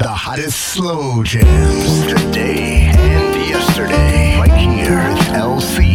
The hottest slow jams today and yesterday. Right here, with LC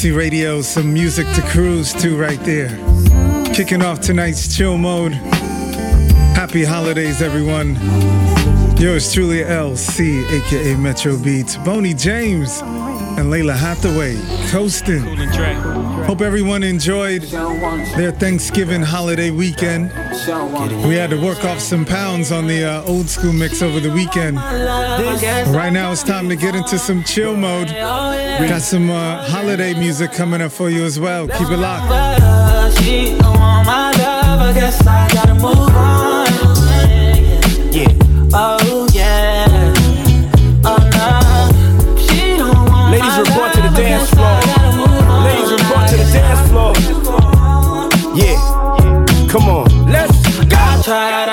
MLC Radio, some music to cruise to right there. Kicking off tonight's chill mode. Happy holidays, everyone. Yours truly, LC, aka Metro Beats, Boney James, and Lalah Hathaway, coasting. Hope everyone enjoyed their Thanksgiving holiday weekend. We had to work off some pounds on the uh, old school mix over the weekend. Right now, it's time to get into some chill mode. We got some uh, holiday music coming up for you as well. Keep it locked. She don't want my love, I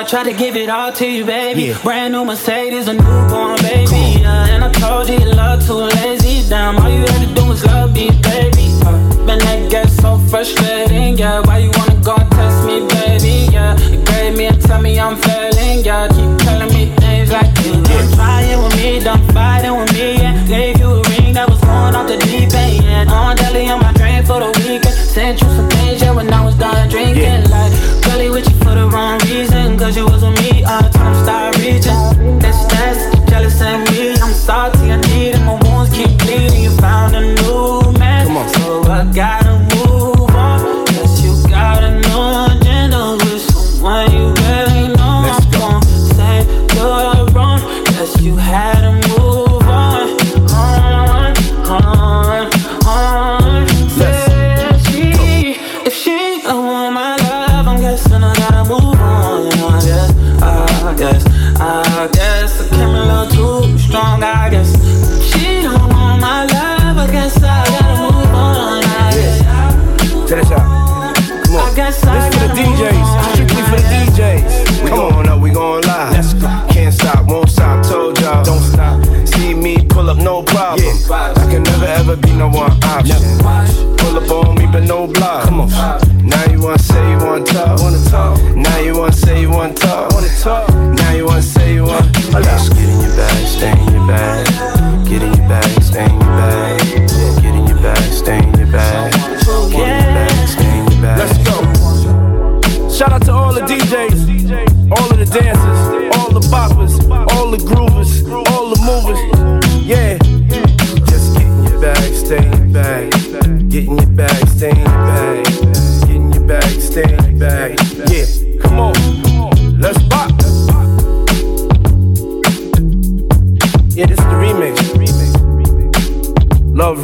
tried, tried to give it all to you, baby. Yeah. Brand new Mercedes, a newborn baby. Yeah, and I told you love too lazy. Damn, all you had to do was love me, baby. Uh, man, that gets so frustrating. Yeah, why you wanna go and test me, baby? Yeah, you grade me and tell me I'm failing. Yeah, keep telling me things like you done trying with me, done fighting with me. Yeah, gave you a ring that was going off the deep end. Yeah, on deli on my drain for the weekend. Sent you some things, yeah, when I was done drinking. Yeah. Cause you was with me, all no one option. Pull up on me, but no block. Come on. Now you wanna say you wanna talk. Now you wanna say you wanna talk.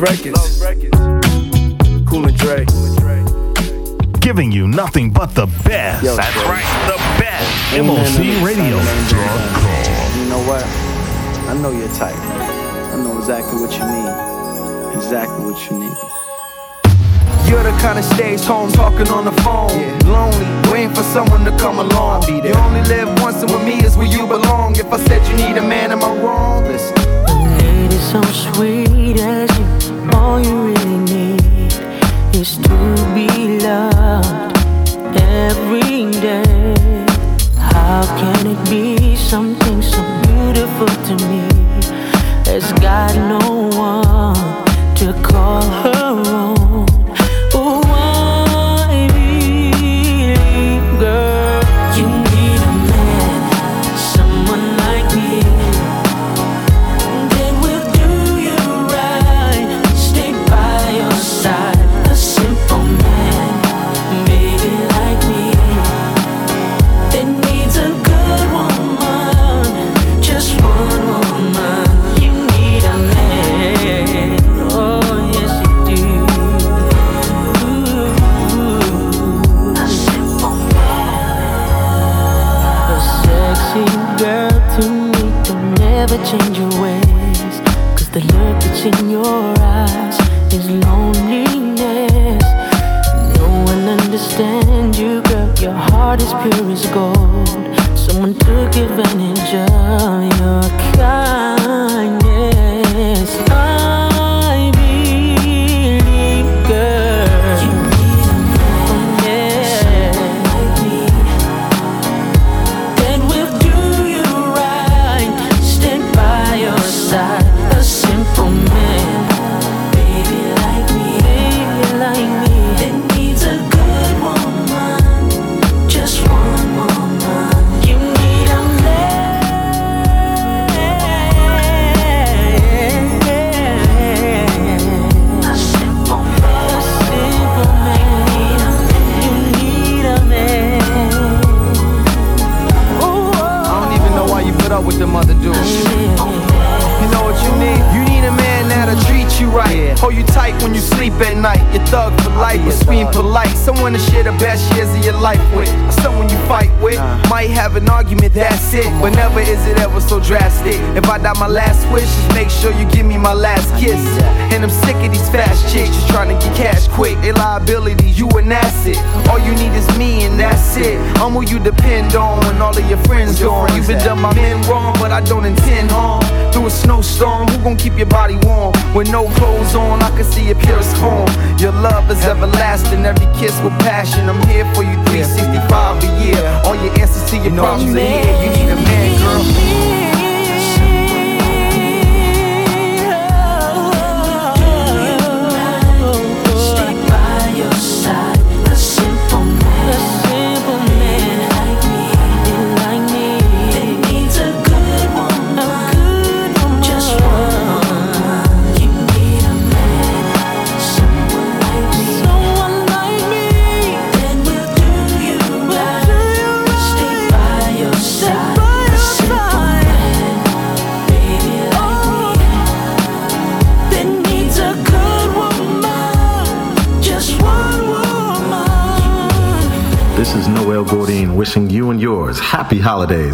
records. Cool and Dre. Giving you nothing but the best. Yo, That's right, the best. MOC Radio. You know what? I know your type. I know exactly what you need. Exactly what you need. You're the kind of stays home talking on the phone. Yeah. Lonely, waiting for someone to come along. You only live once, and with me is where you belong. If I said you need a man, am I wrong? Listen. Lady, so sweet as you all you really need is to be loved every day. How can it be something so beautiful to me? Has got no one to call her own.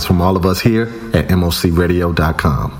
from all of us here at mocradio.com.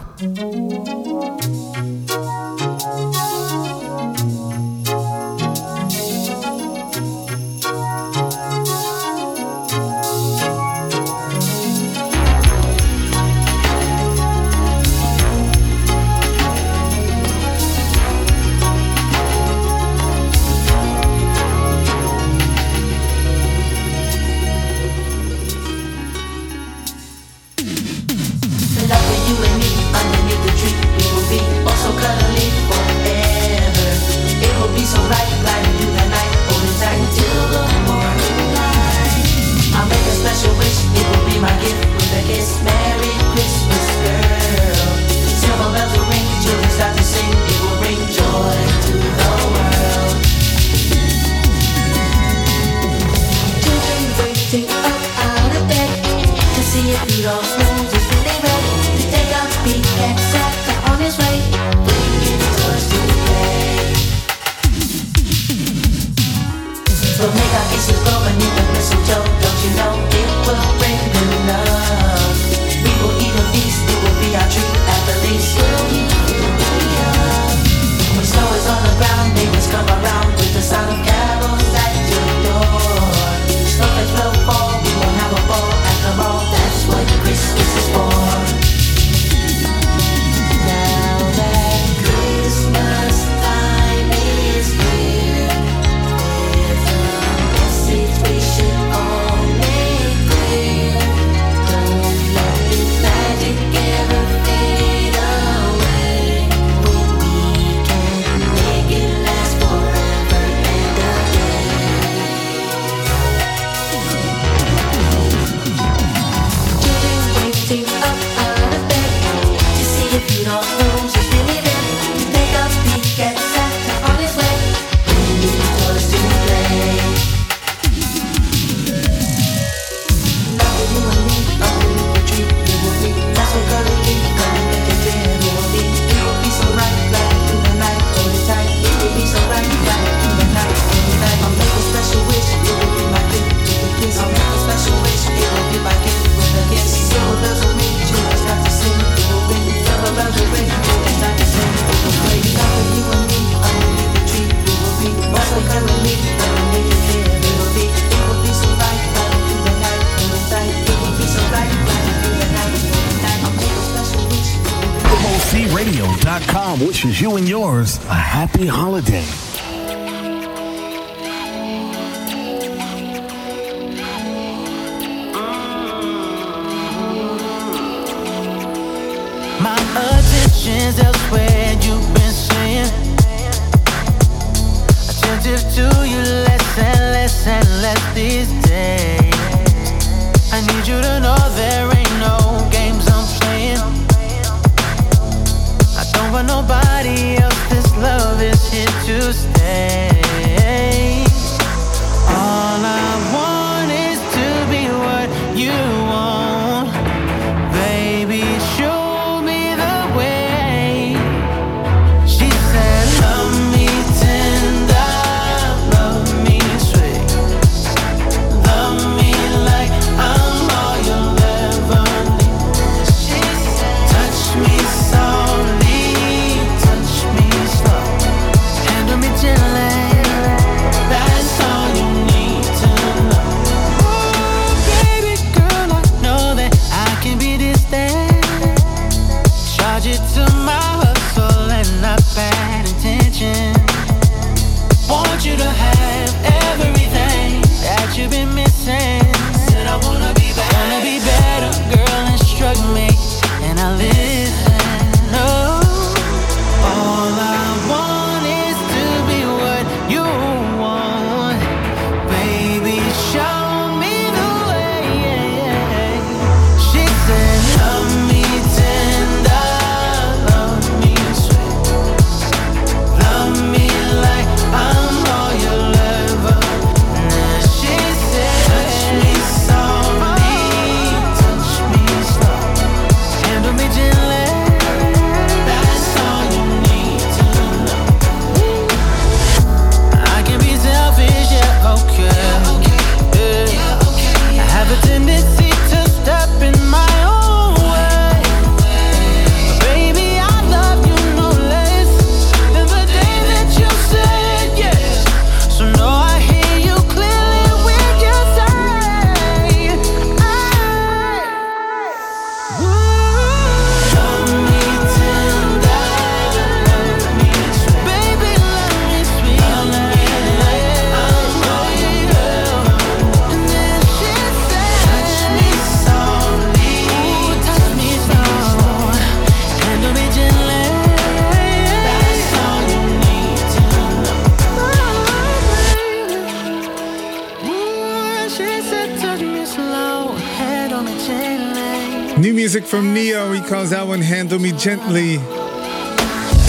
Ne-Yo, he calls that one Handle Me Gently.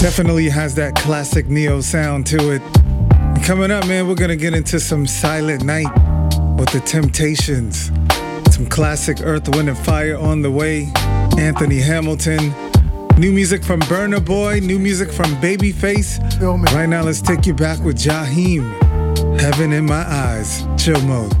Definitely has that classic Ne-Yo sound to it. Coming up, man, we're gonna get into some Silent Night with the Temptations. Some classic Earth, Wind, and Fire on the way. Anthony Hamilton. New music from Burna Boy, new music from Babyface. Right now, let's take you back with Jaheim. Heaven in my eyes. Chill mode.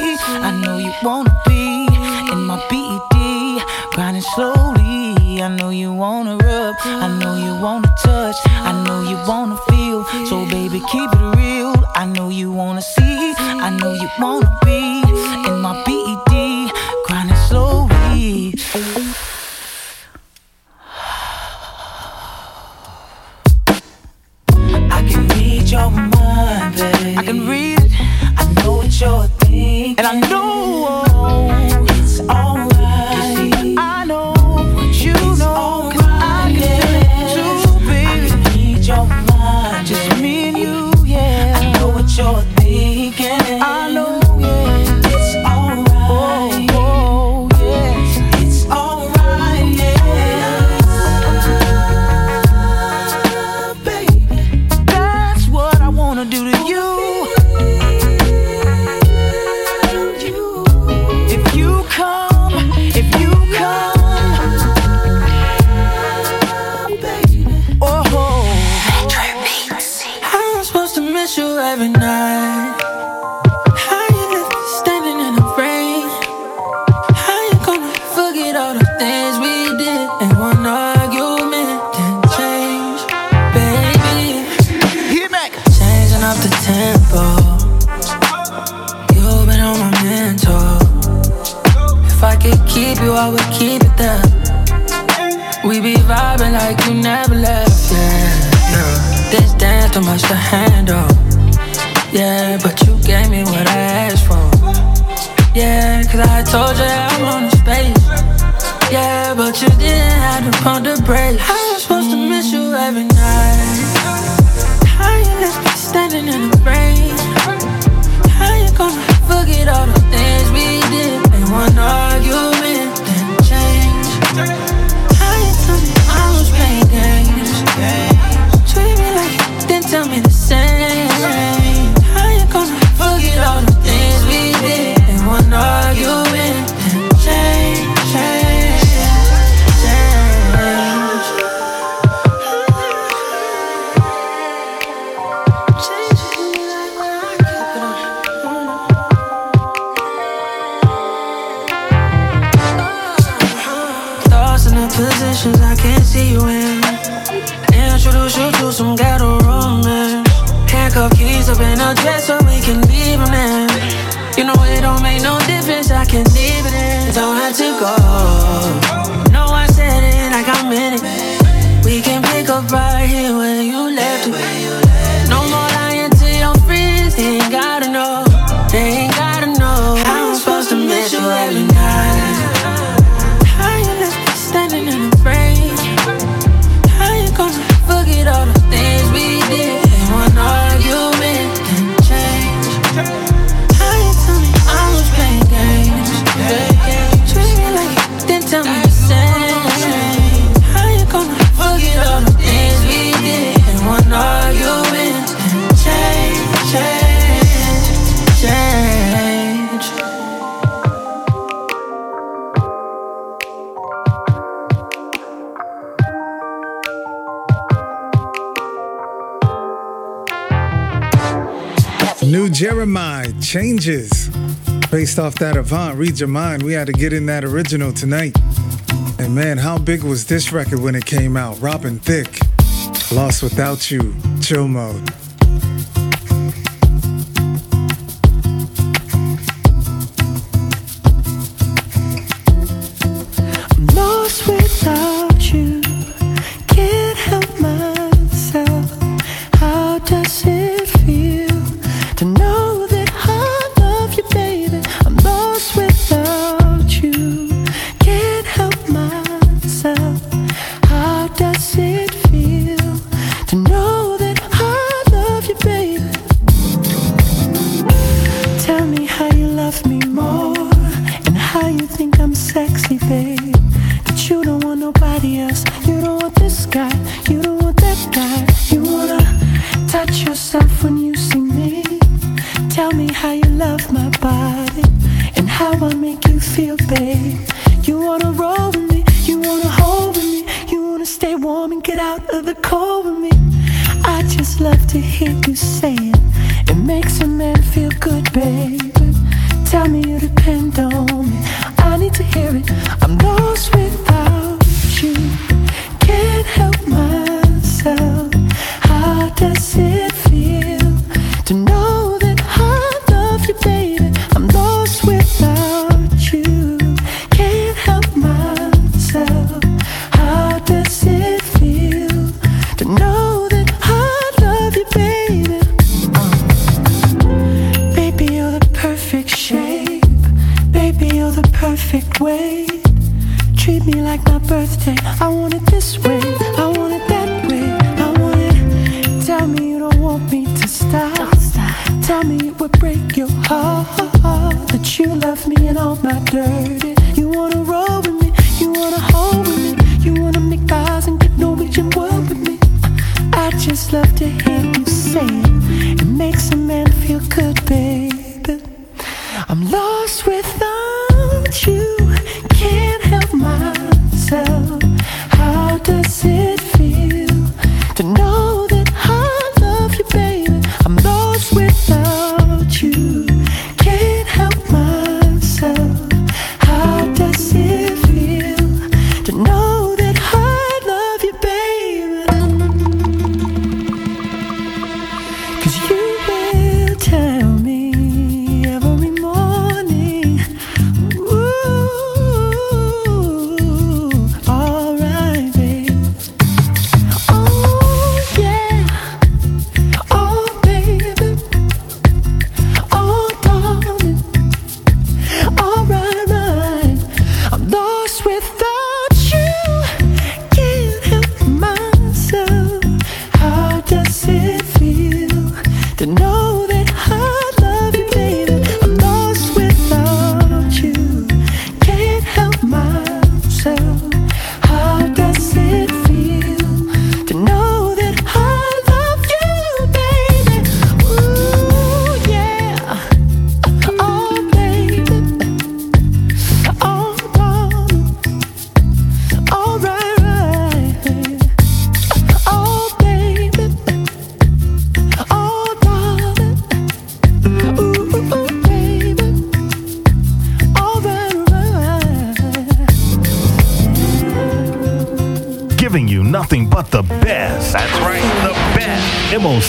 New Jeremih changes. Based off that Avant, Read Your Mind, we had to get in that original tonight. And man, how big was this record when it came out? Robin Thicke, Lost Without You, Chill Mode.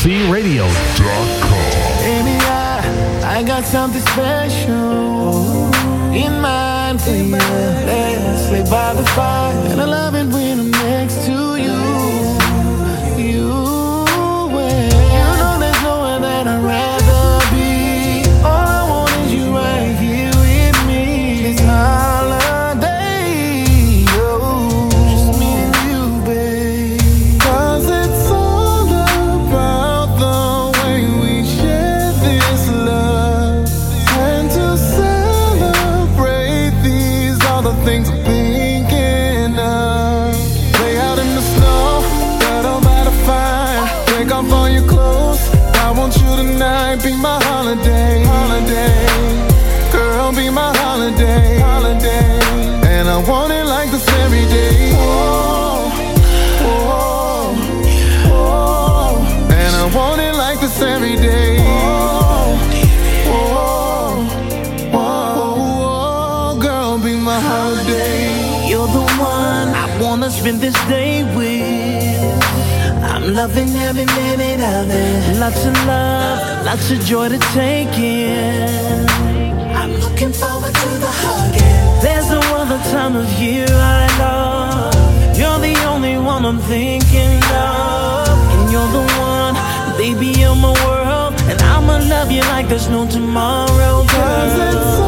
CLCRadio.com. Baby, I, I got something special in mind for you. lots of love, lots of joy to take in. I'm looking forward to the hugging. There's no other time of year I love. You're the only one I'm thinking of, and you're the one, baby, you're my world, and I'ma love you like there's no tomorrow, girl.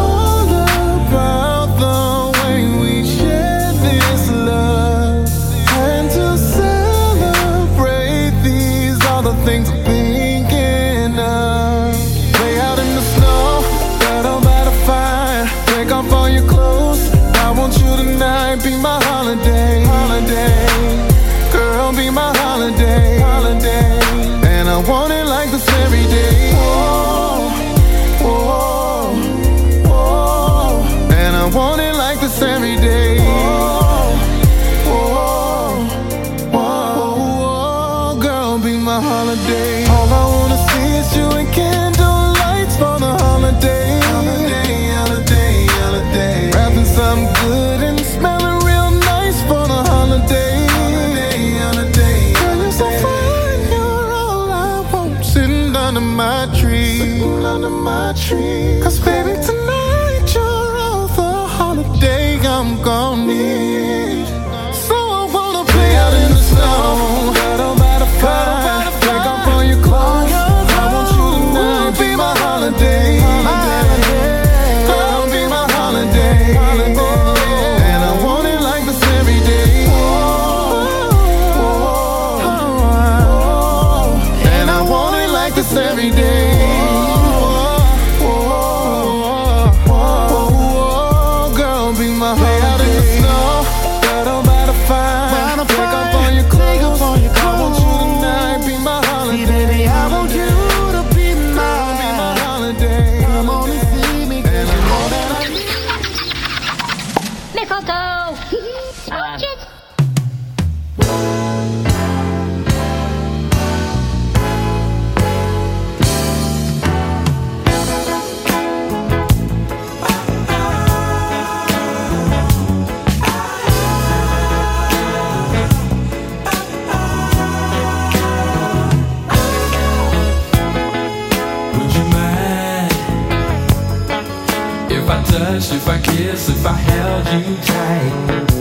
If I kiss, if I held you tight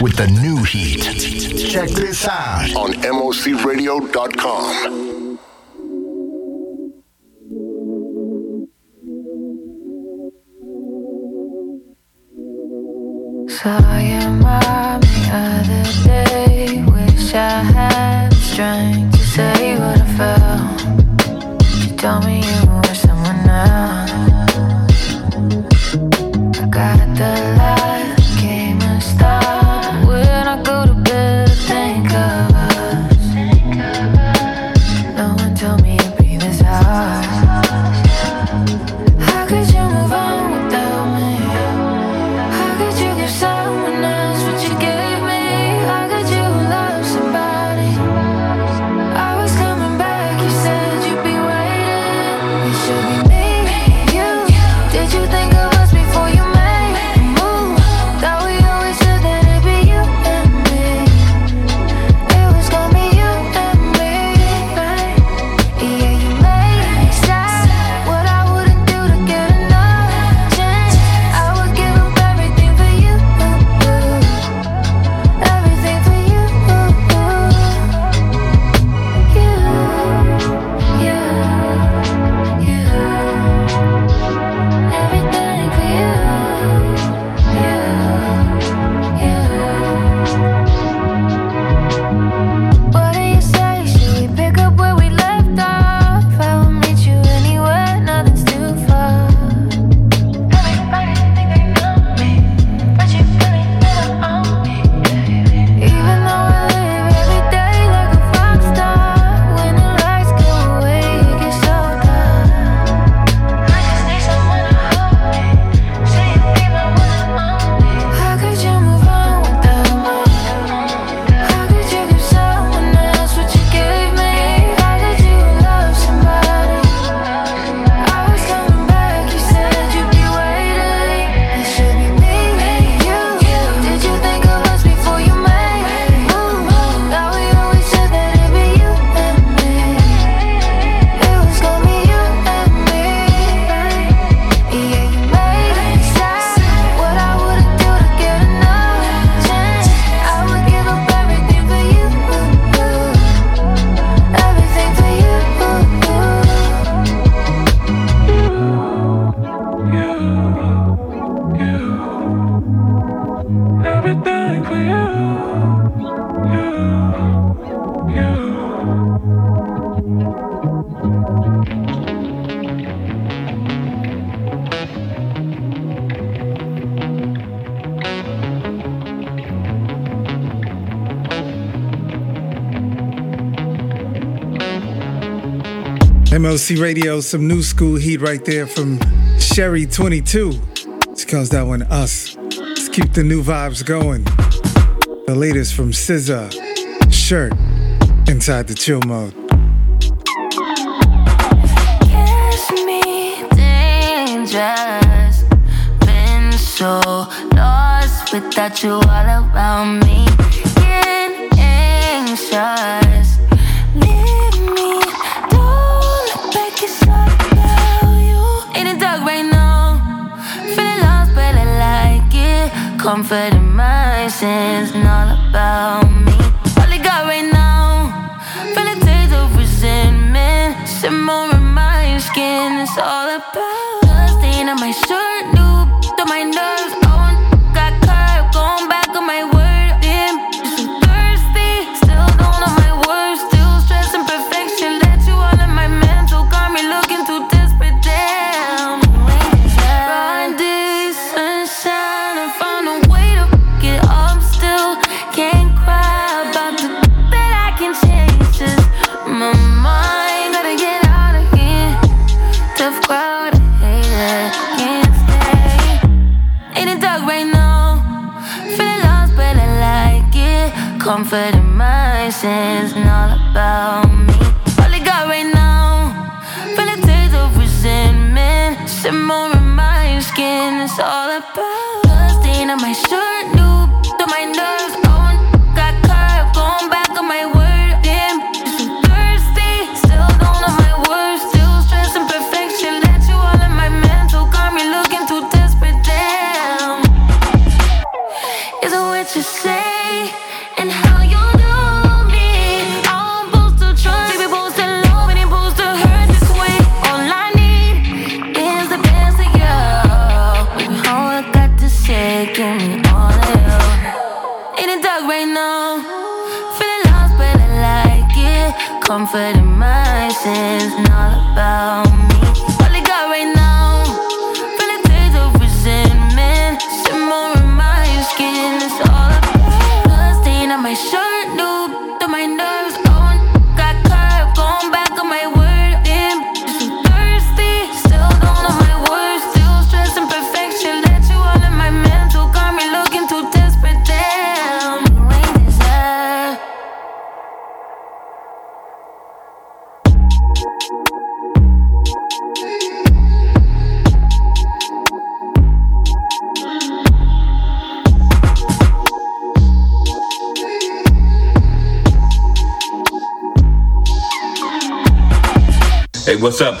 with the new heat. Check this out on mocradio.com. MLC Radio, some new school heat right there from Sherry22. She calls that one Us. Let's keep the new vibes going. The latest from SZA, Shirt, Inside the Chill Mode. Kiss me dangerous. Been so lost without you all around me. Getting anxious. comfort in my sins and all about me. All I got right now, feeling days of resentment. Some more in my skin, it's all about.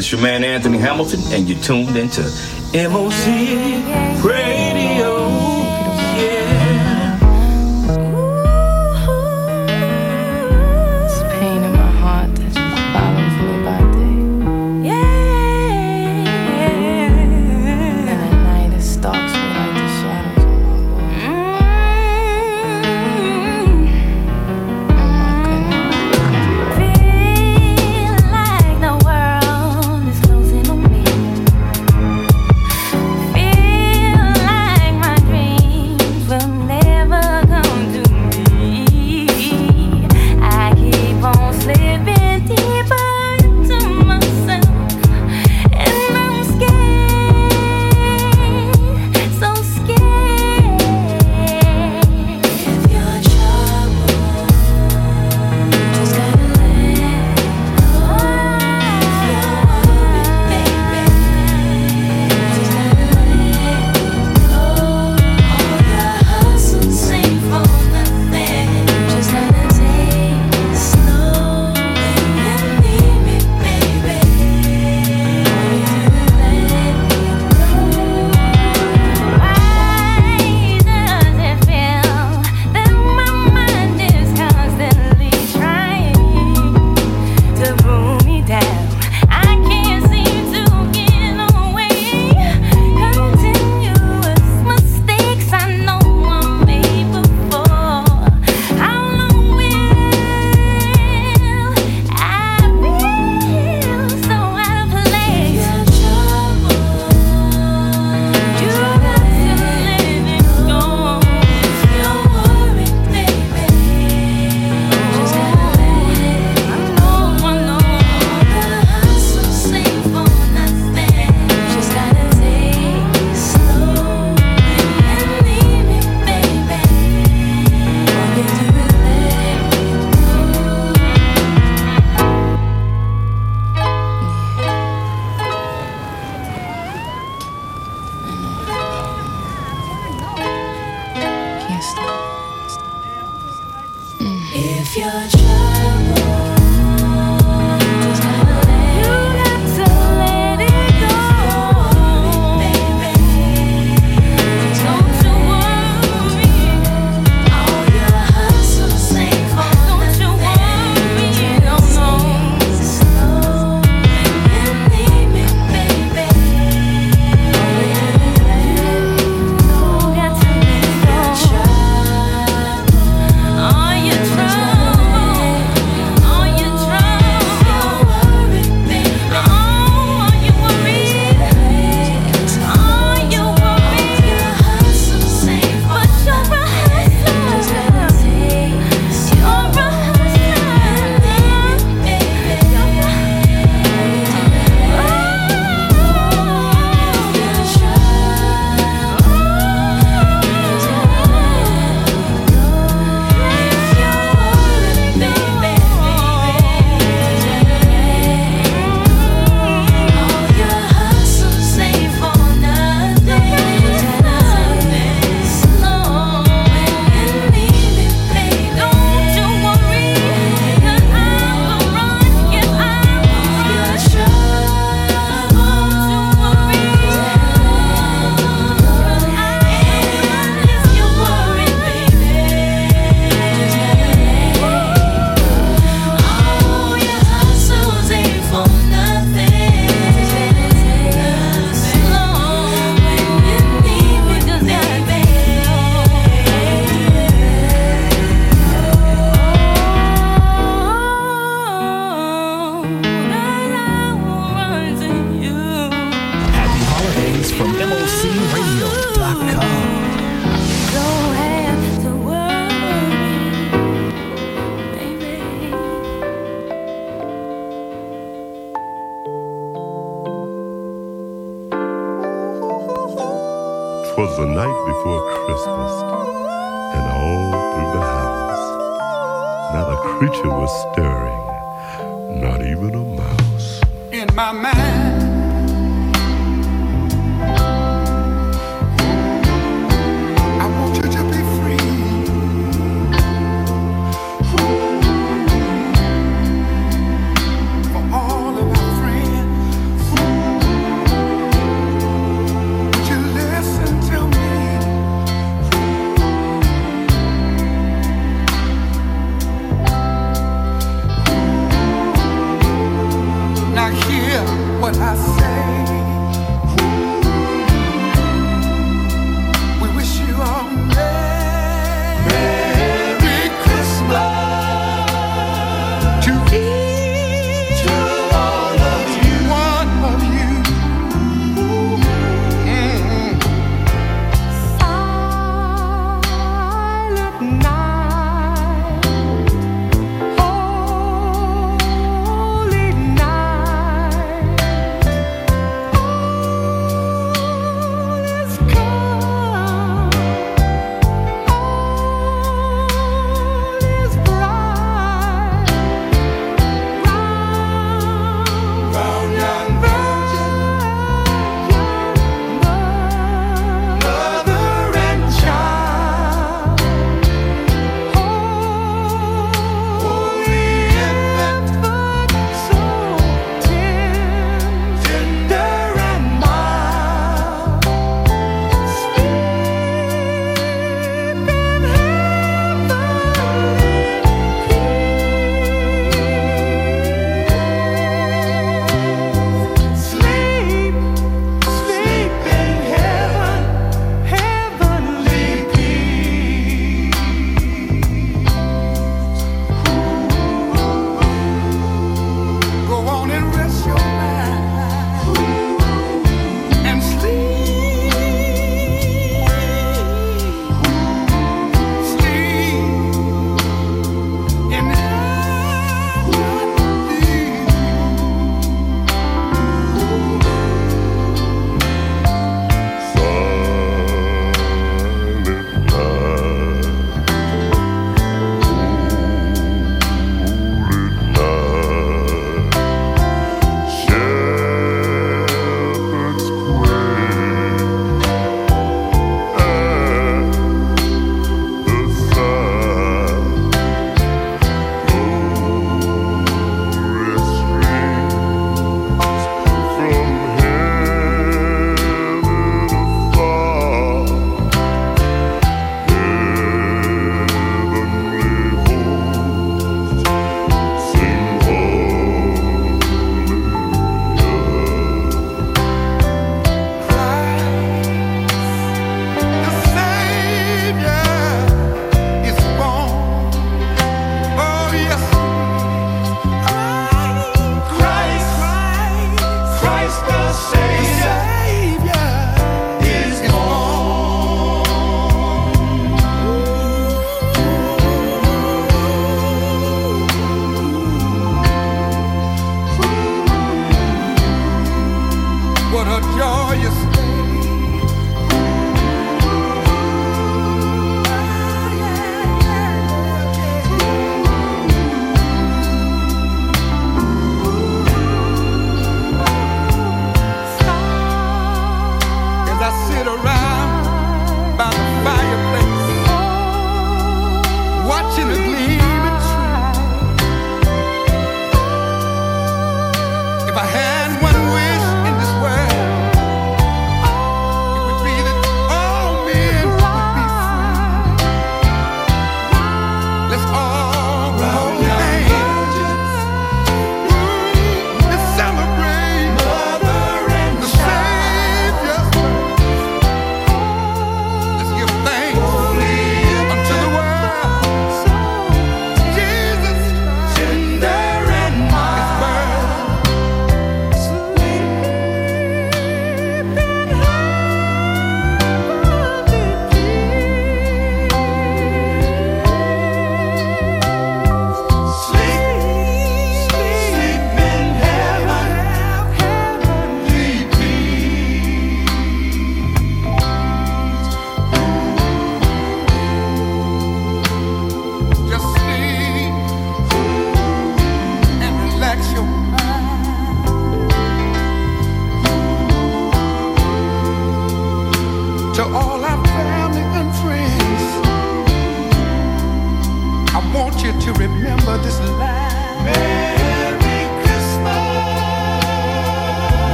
It's your man Anthony Hamilton, and you're tuned into MOC Radio.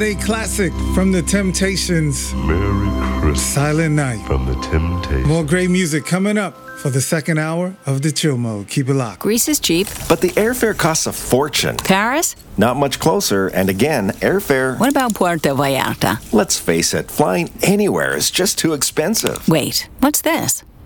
Holiday classic from the Temptations. Merry Christmas. Silent Night. From the Temptations. More great music coming up for the second hour of the chill mode. Keep it locked. Greece is cheap. But the airfare costs a fortune. Paris? Not much closer, and again, airfare. What about Puerto Vallarta? Let's face it, flying anywhere is just too expensive. Wait, what's this?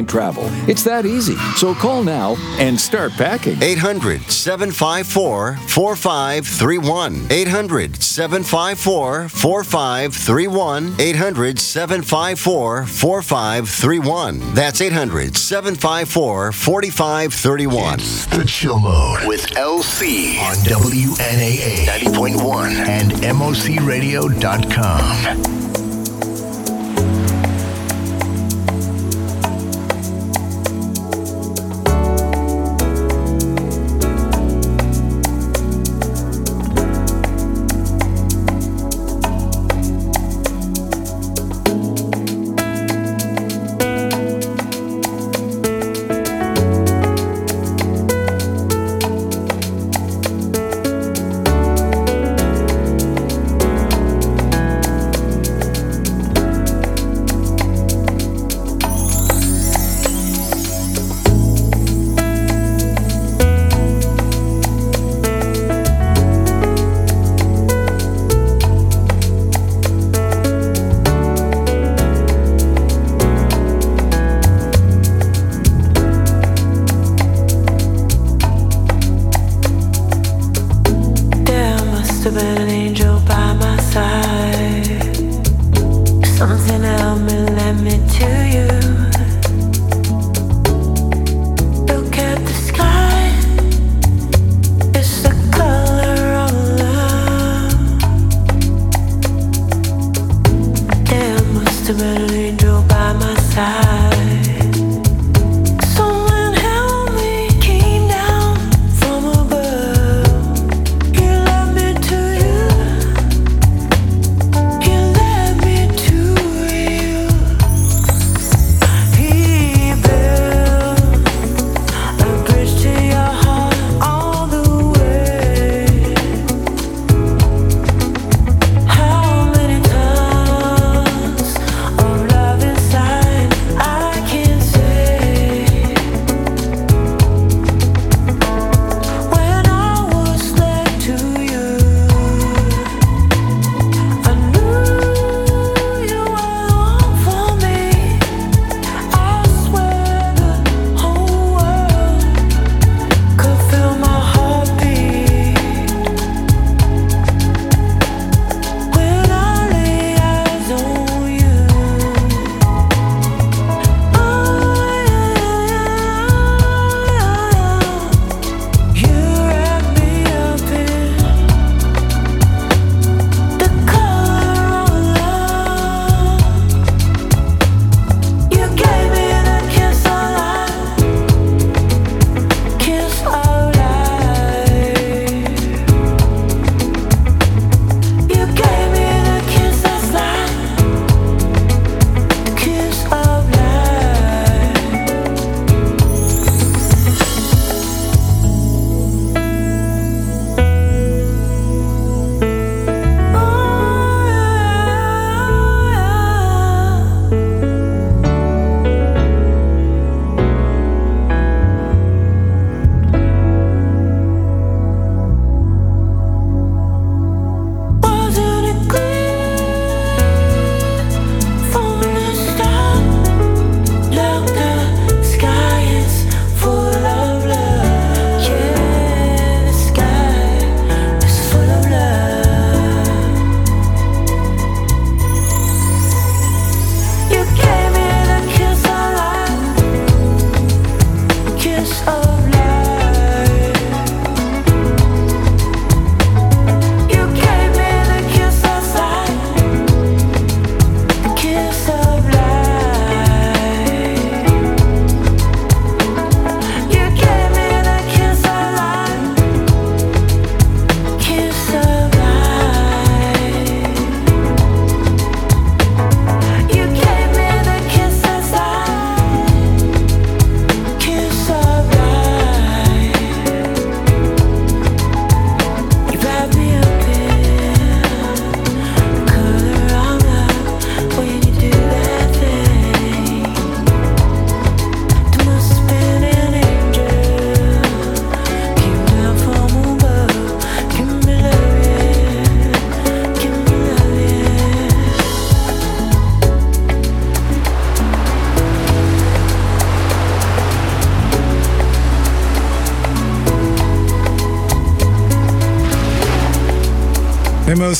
airline travel. It's that easy. So call now and start packing. 800 754 4531. 800 754 4531. 800 754 4531. That's 800 754 4531. The Chill Mode with LC on WNAA 90.1 and MOCRadio.com.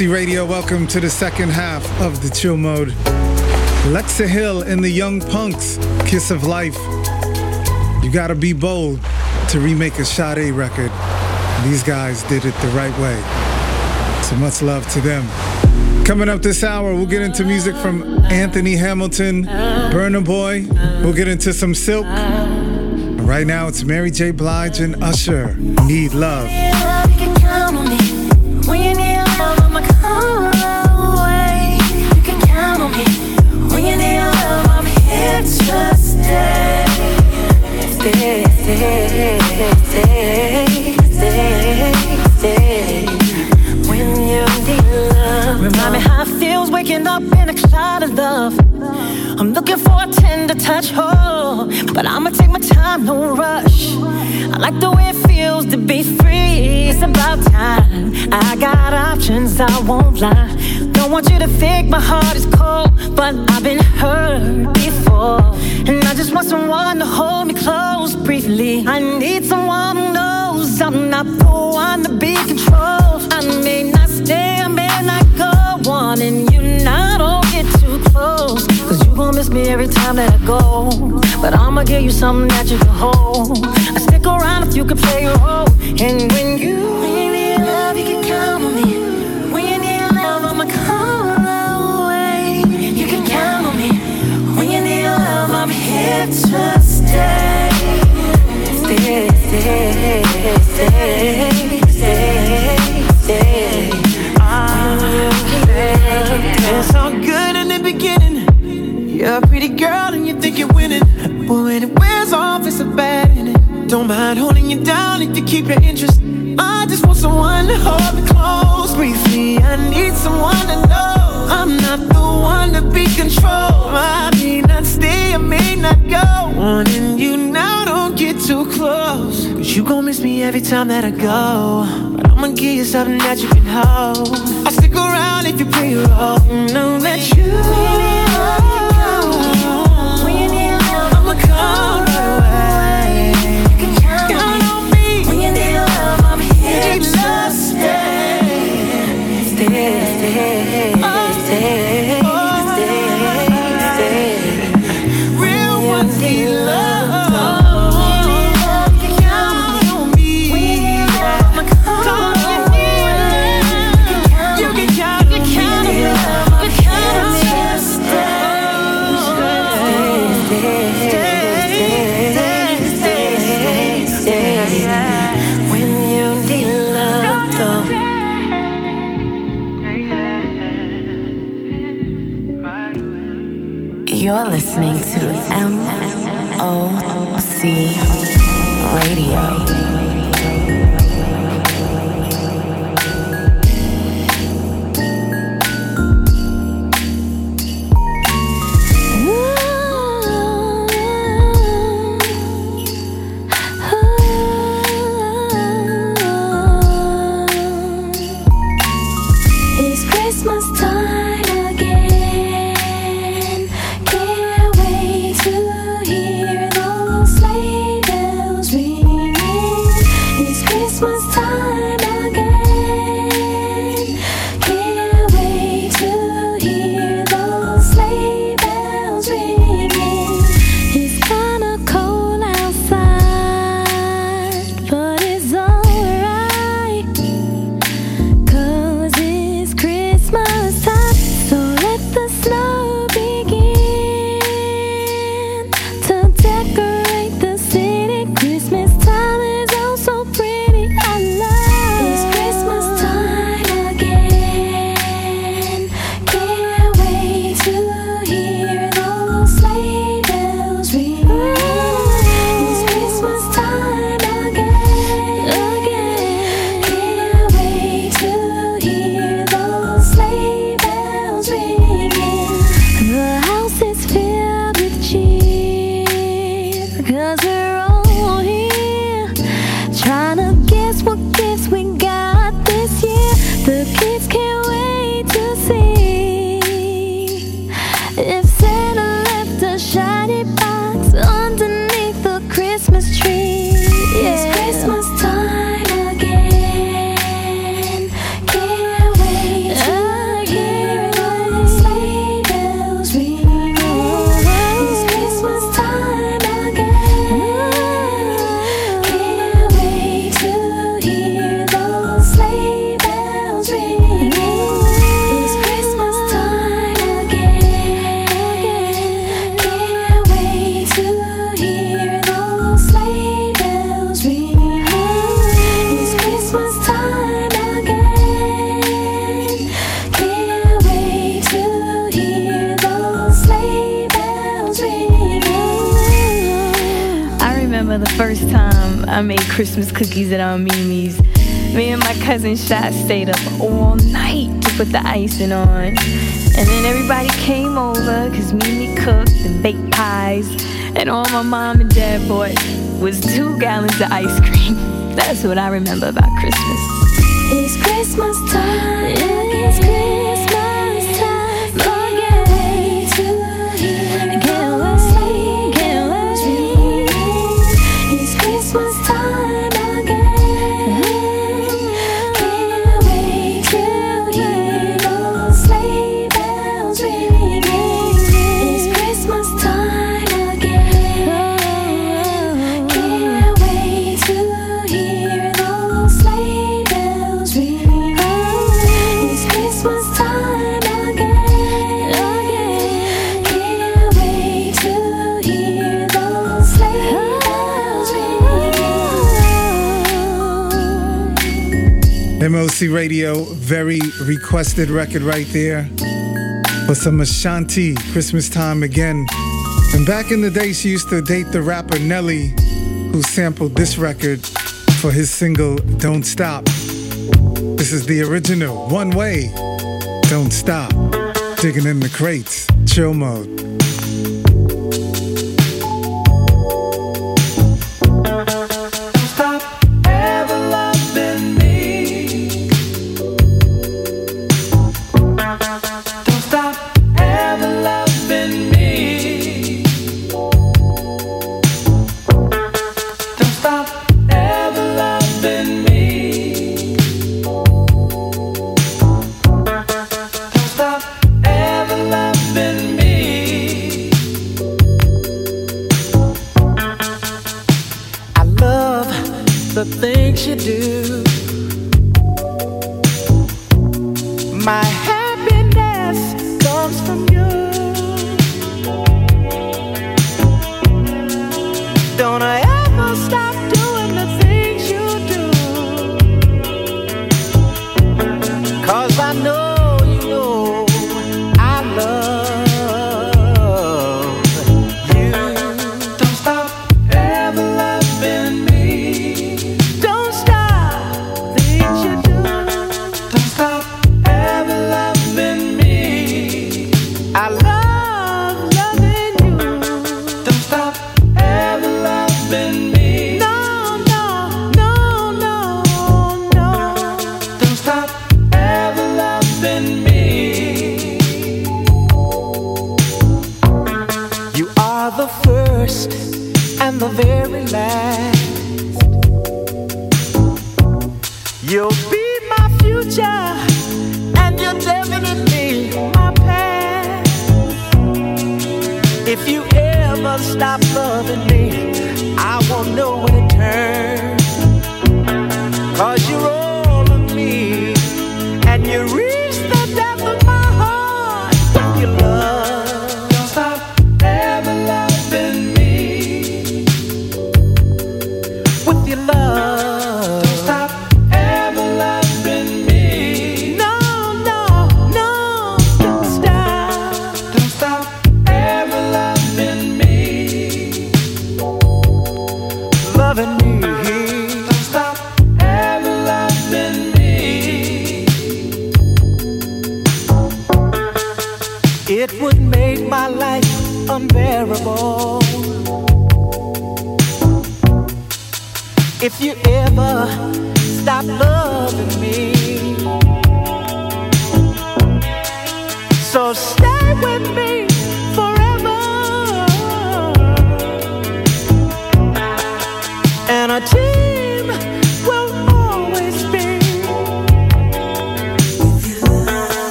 Radio, welcome to the second half of the chill mode. Lexa Hill and the Young Punks, Kiss of Life. You gotta be bold to remake a Sade record. These guys did it the right way. So much love to them. Coming up this hour, we'll get into music from Anthony Hamilton, Burna Boy. We'll get into some Silk. Right now, it's Mary J. Blige and Usher. Need love. Remind me how it feels waking up in a cloud of love. I'm looking for a tender touch, oh, but I'ma take my time, no rush. I like the way it feels to be free. It's about time. I got options, I won't lie. Don't want you to think my heart is cold, but I've been hurt before. And I just want someone to hold close briefly. I need someone who knows I'm not the one to be controlled. I may not stay, I may not go and you not don't get too close. Cause you gon' miss me every time that I go. But I'ma give you something that you can hold. I stick around if you can play your role. And when you, I just want someone to hold me close with me. I need someone to know. I'm not the one to be controlled. I may not go. Wanting you you gon' miss me every time that I go. But I'ma give you something that you can hold. I stick around if you play your role. Know that you. When you need love, I'ma come. When love, I'm here stay, stay, listening to MOC Radio. what I remember about Christmas. It's Christmas time. It's Christmas. Radio. Very requested record right there. For some Ashanti, Christmas time again. And back in the day, she used to date the rapper Nelly, who sampled this record for his single Don't Stop. This is the original One Way, Don't Stop. Digging in the crates, chill mode.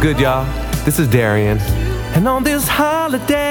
Good, y'all? This is Darian. And on this holiday,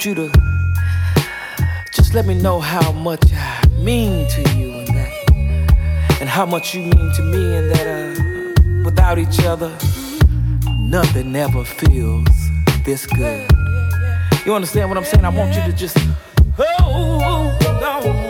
want you to just let me know how much I mean to you and that, and how much you mean to me, and that uh, without each other, nothing ever feels this good. You understand what I'm saying? I want you to just oh, hold on.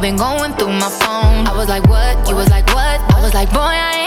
been going through my phone. I was like, what? You was like, what? I was like, boy, I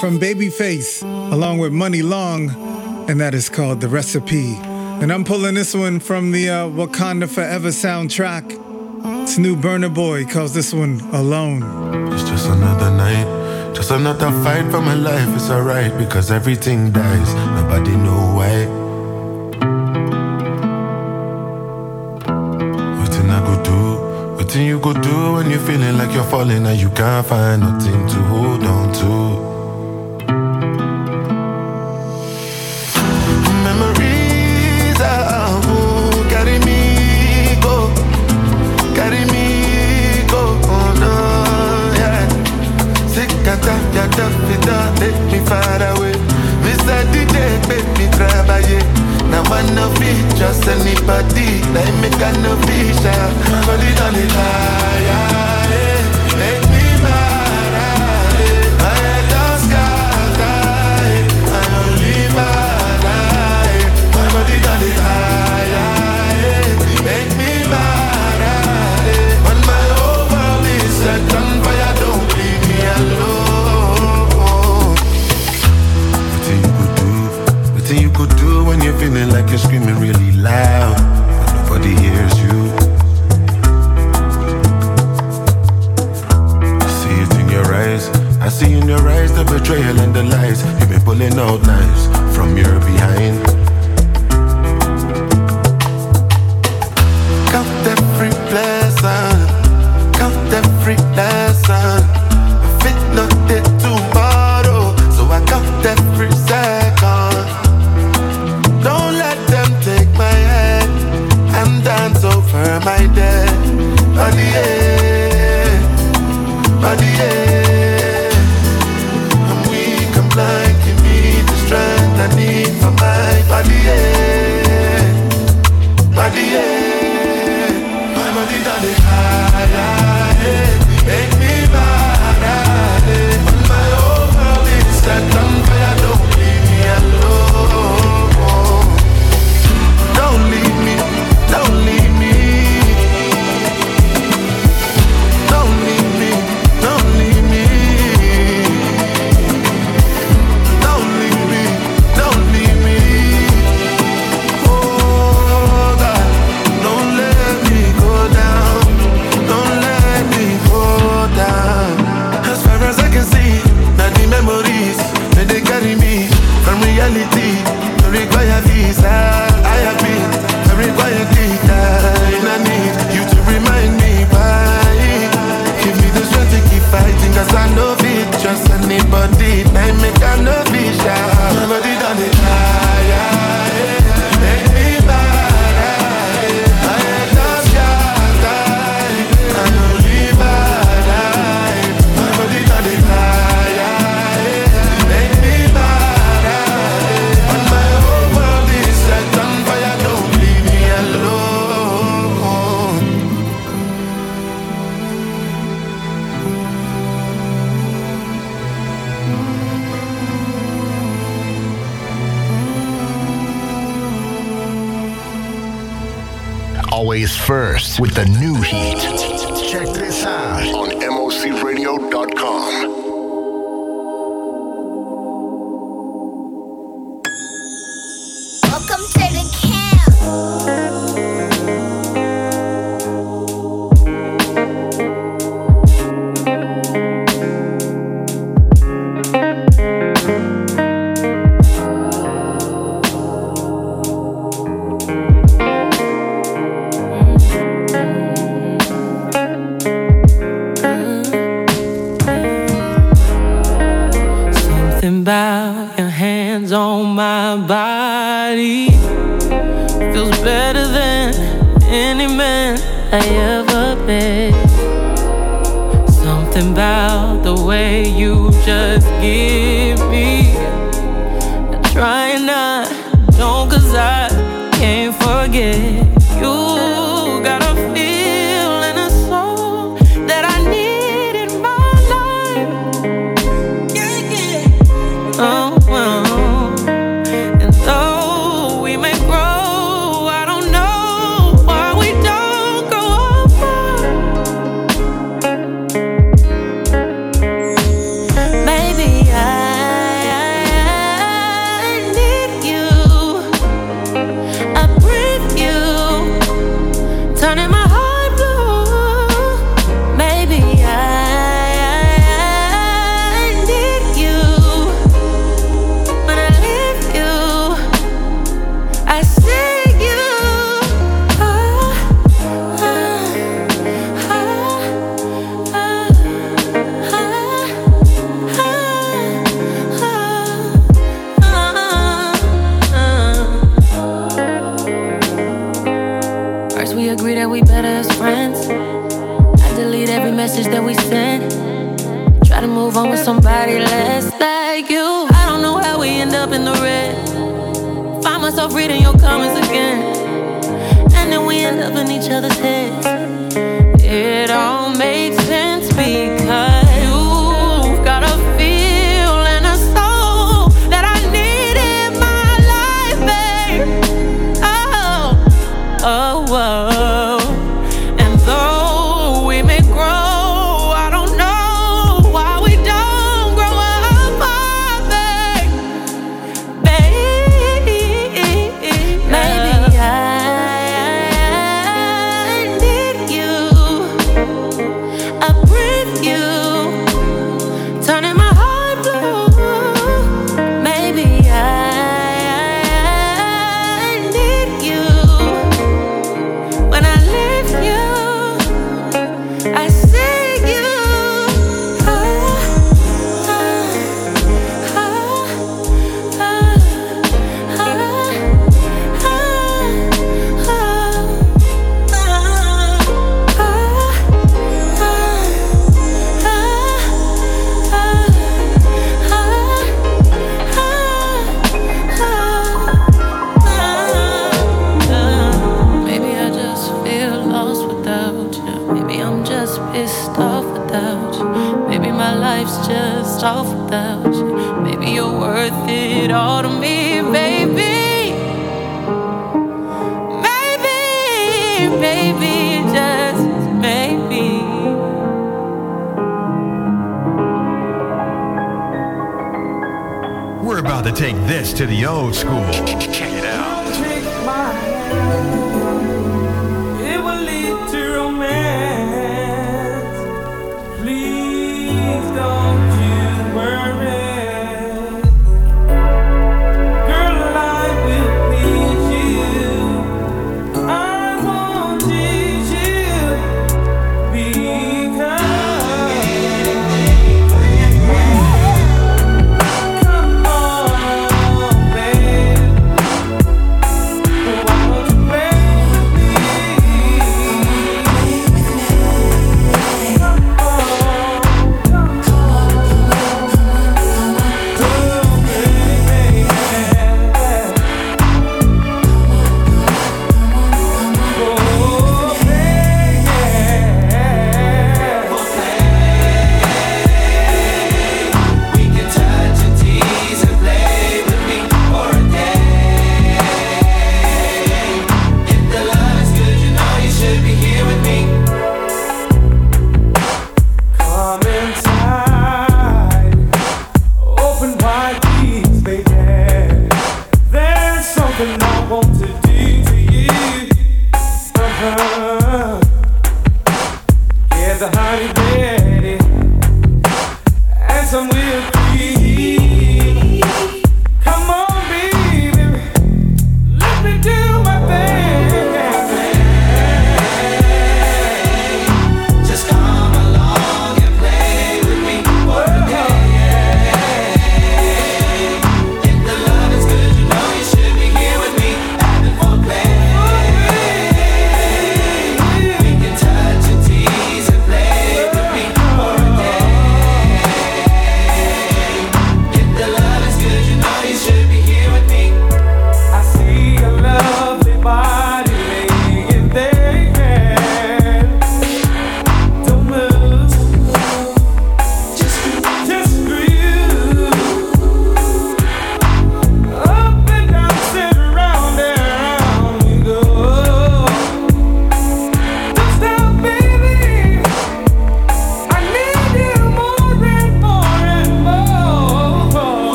from Babyface along with Muni Long, and that is called The Recipe. And I'm pulling this one from the uh, Wakanda Forever soundtrack. It's new Burna Boy calls this one Alone. It's just another night, just another fight for my life. It's alright because everything dies, nobody know why. Nothing you go do when you're feeling like you're falling and you can't find nothing to hold on to. far away. Mr. DJ, baby, travailler. Now I no be just anybody. Like me, I no be call it on the fire. when you're feeling like you're screaming really loud, but nobody hears you. I see it in your eyes. I see in your eyes the betrayal and the lies. You've been pulling out knives from your behind. first with the new heat. Check this out.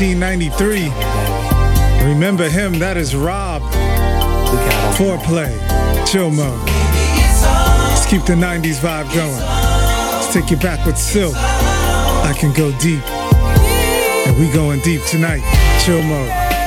1993. Remember him, that is Rob. Foreplay, chill mode. Let's keep the 90s vibe going. Let's take you back with Silk. I can go deep. And we going deep tonight, chill mode.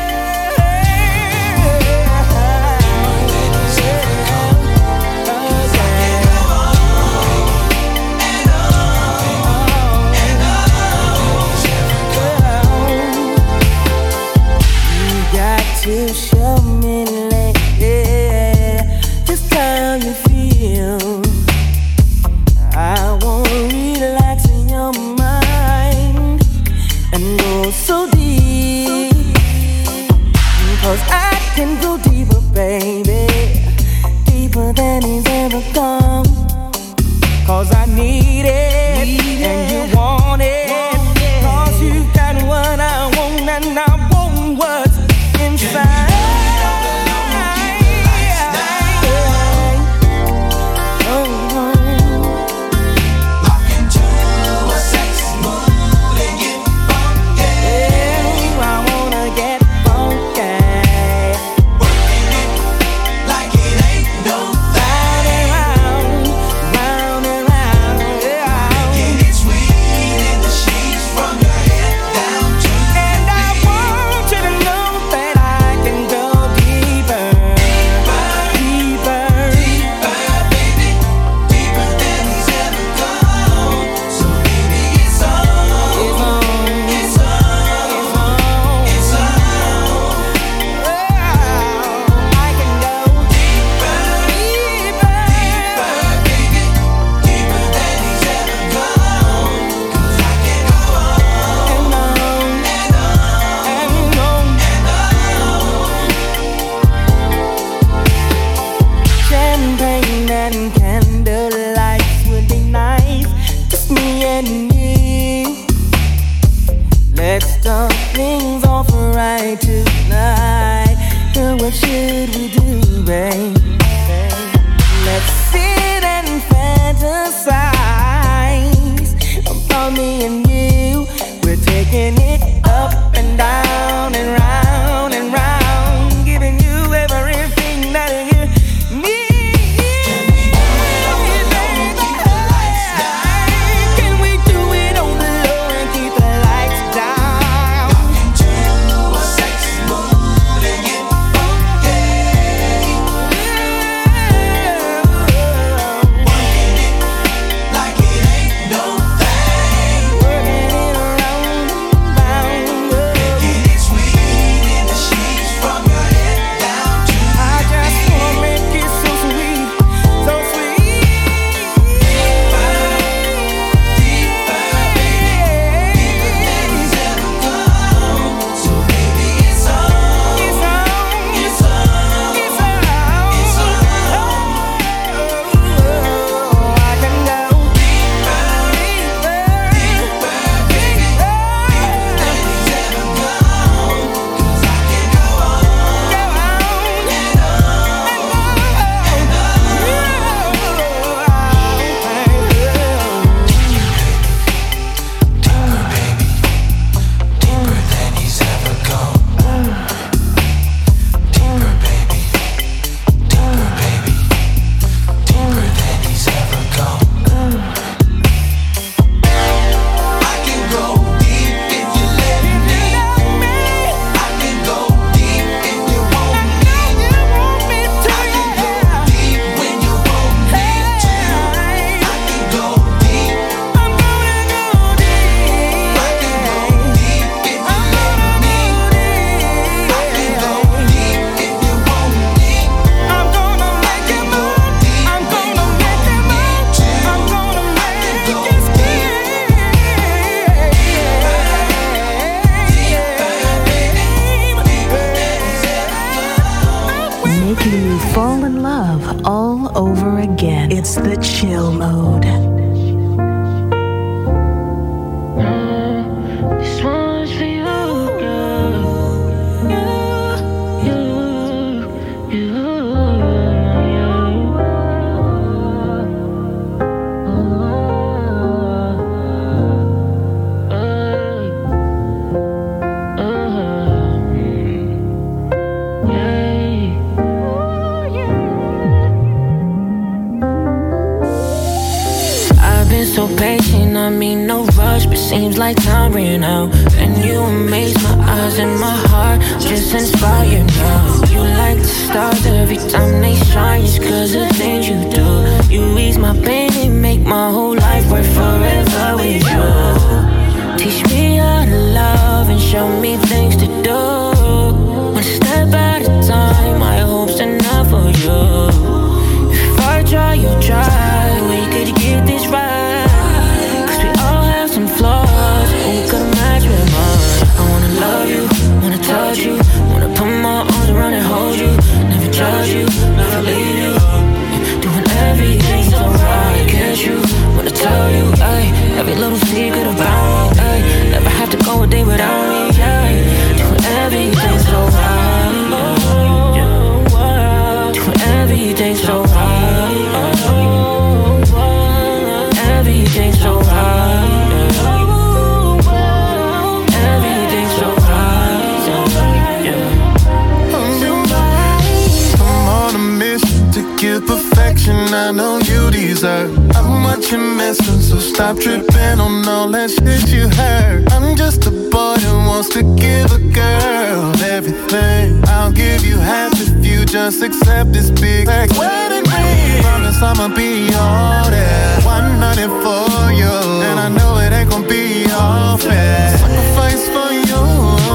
what you're missing, so stop tripping on all that shit you heard. I'm just a boy who wants to give a girl everything. I'll give you half if you just accept this big text. Wedding ring. Promise I'ma be all that. One hundred for you, and I know it ain't gonna be all fair. Sacrifice for you.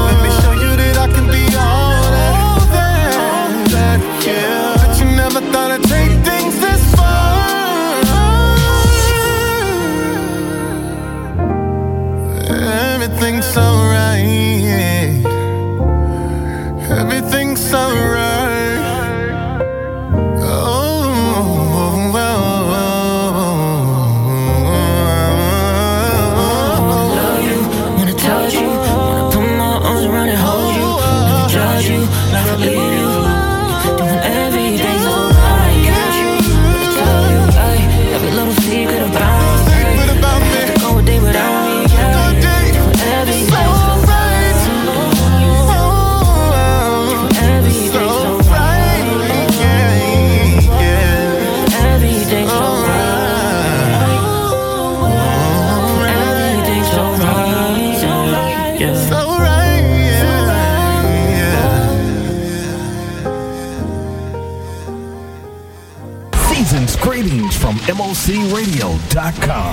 Let me show you that I can be all that. All that, all that yeah. But you never thought I'd everything's alright. Everything's alright. Sports.com.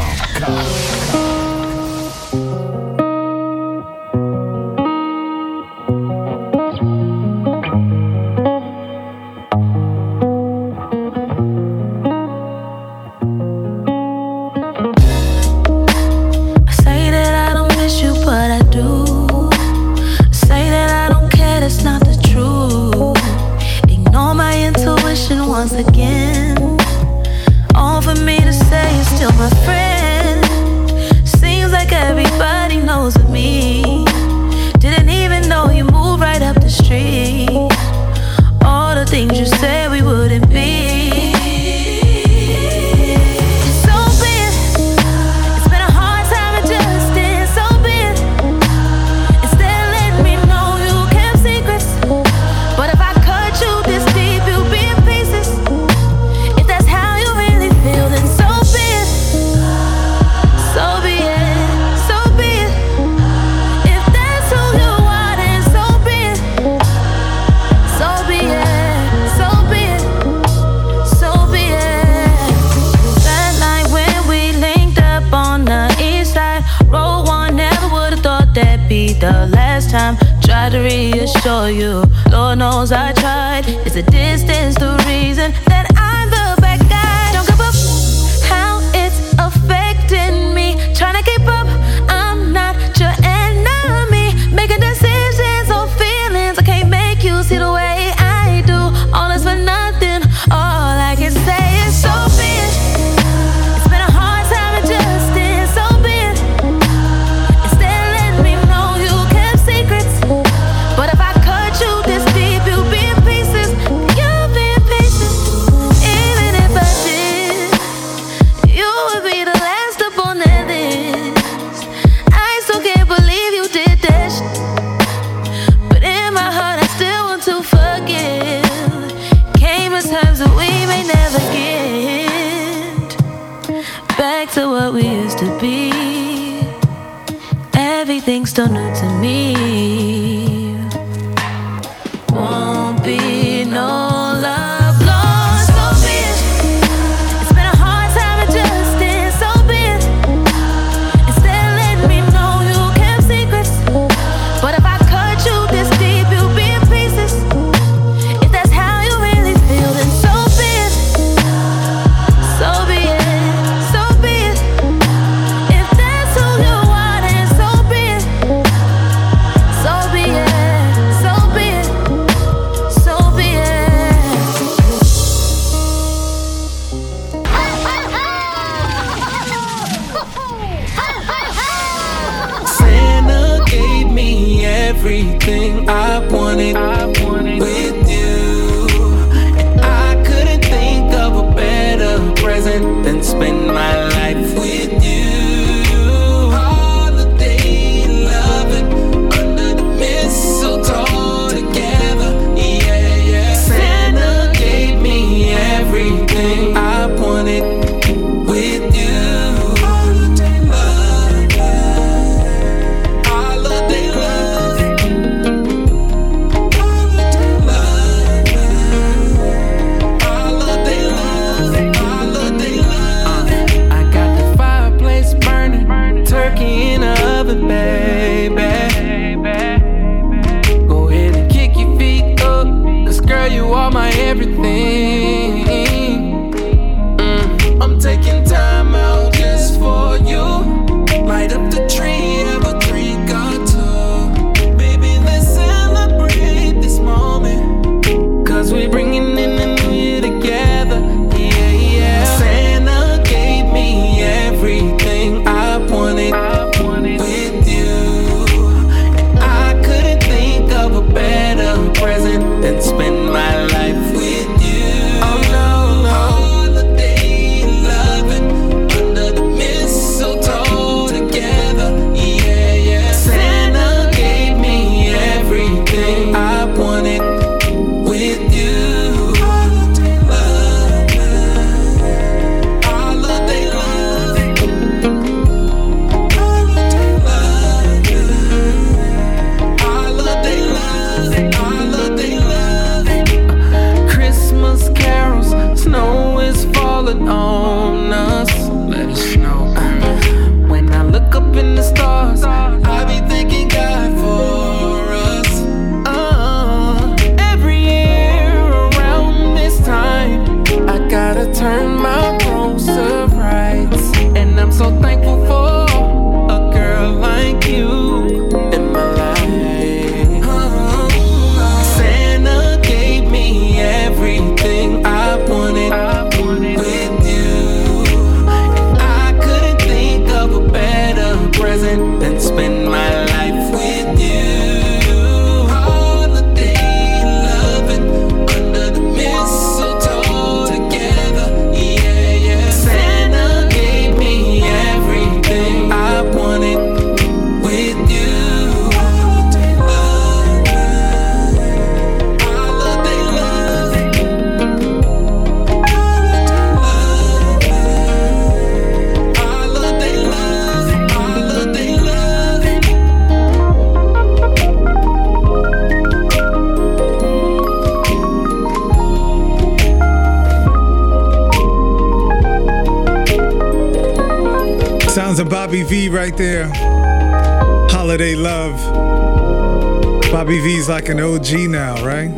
He's like an OG now, right?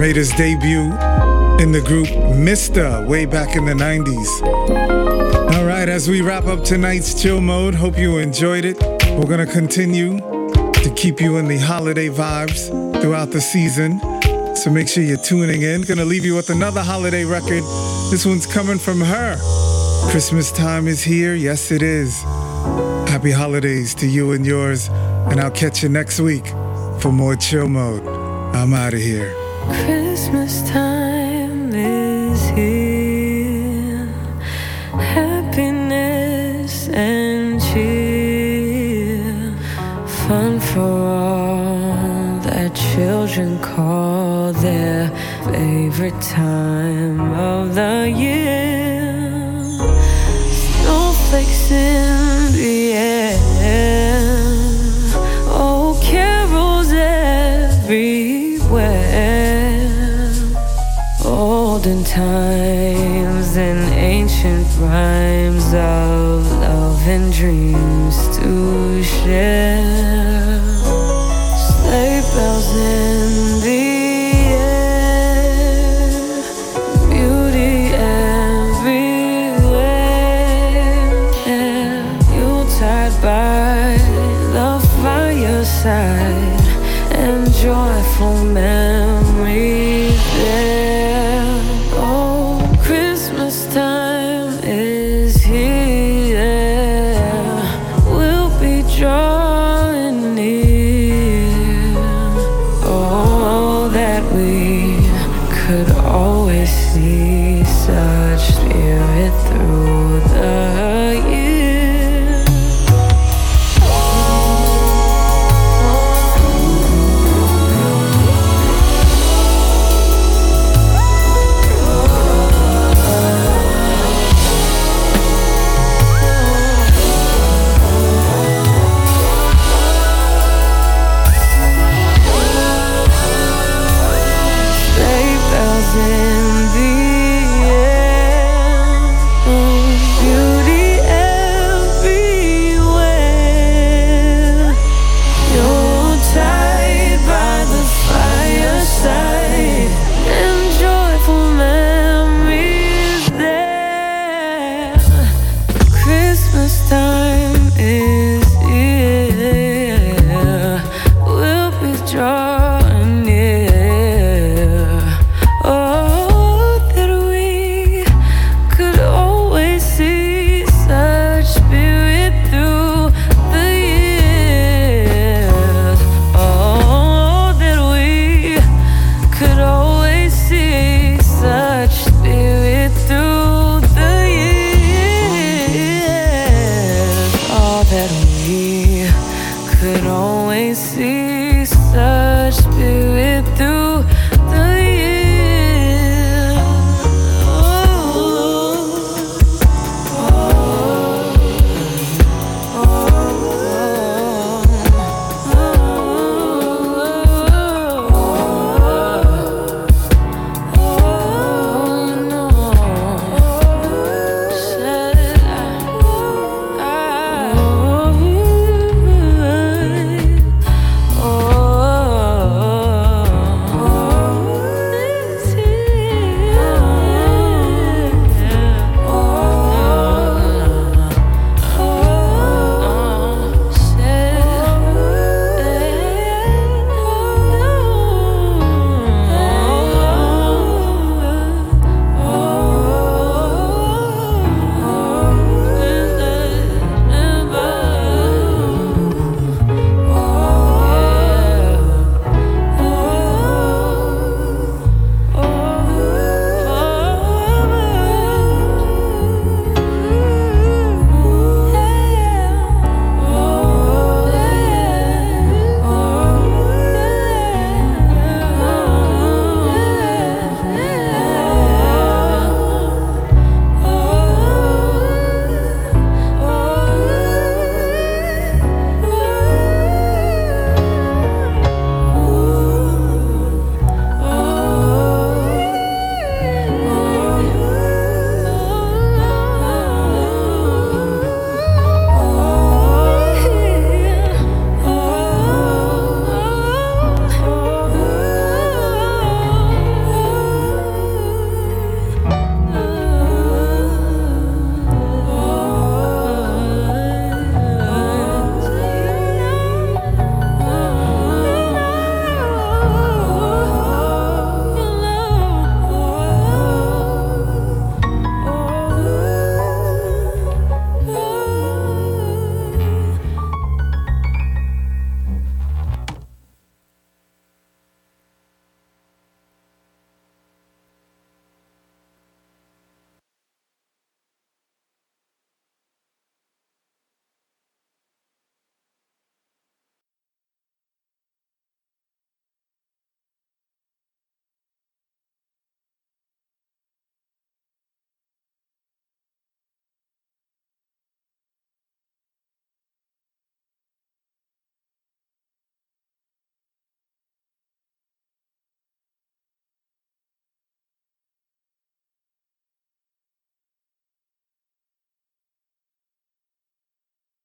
Made his debut in the group Mista way back in the 90s. All right, as we wrap up tonight's chill mode, hope you enjoyed it. We're going to continue to keep you in the holiday vibes throughout the season. So make sure you're tuning in. Going to leave you with another holiday record. This one's coming from her. Christmas time is here. Yes, it is. Happy holidays to you and yours, and I'll catch you next week for more chill mode. I'm out of here. Christmas time is here. Happiness and cheer. Fun for all that children call their favorite time.